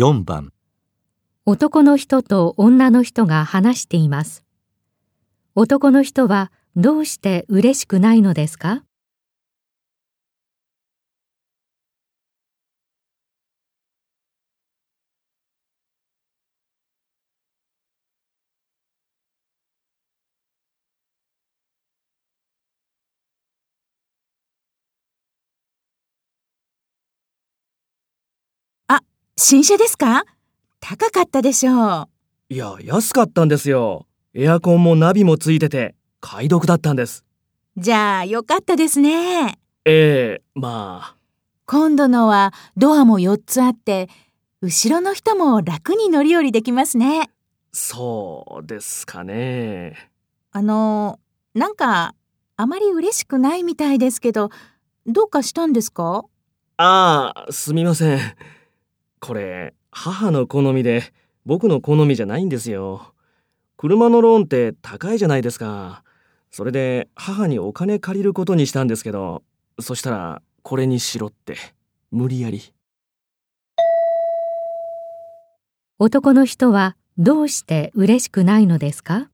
4番男の人と女の人が話しています。男の人はどうして嬉しくないのですか？新車ですか？高かったでしょう。いや、安かったんですよ。エアコンもナビもついてて、解読だったんです。じゃあ、よかったですね。ええまあ。今度のはドアも4つあって、後ろの人も楽に乗り降りできますね。そうですかね。あの、なんか、あまり嬉しくないみたいですけど、どうかしたんですか？ああ、すみません。これ、母の好みで、僕の好みじゃないんですよ。車のローンって高いじゃないですか。それで母にお金借りることにしたんですけど、そしたらこれにしろって、無理やり。男の人はどうして嬉しくないのですか？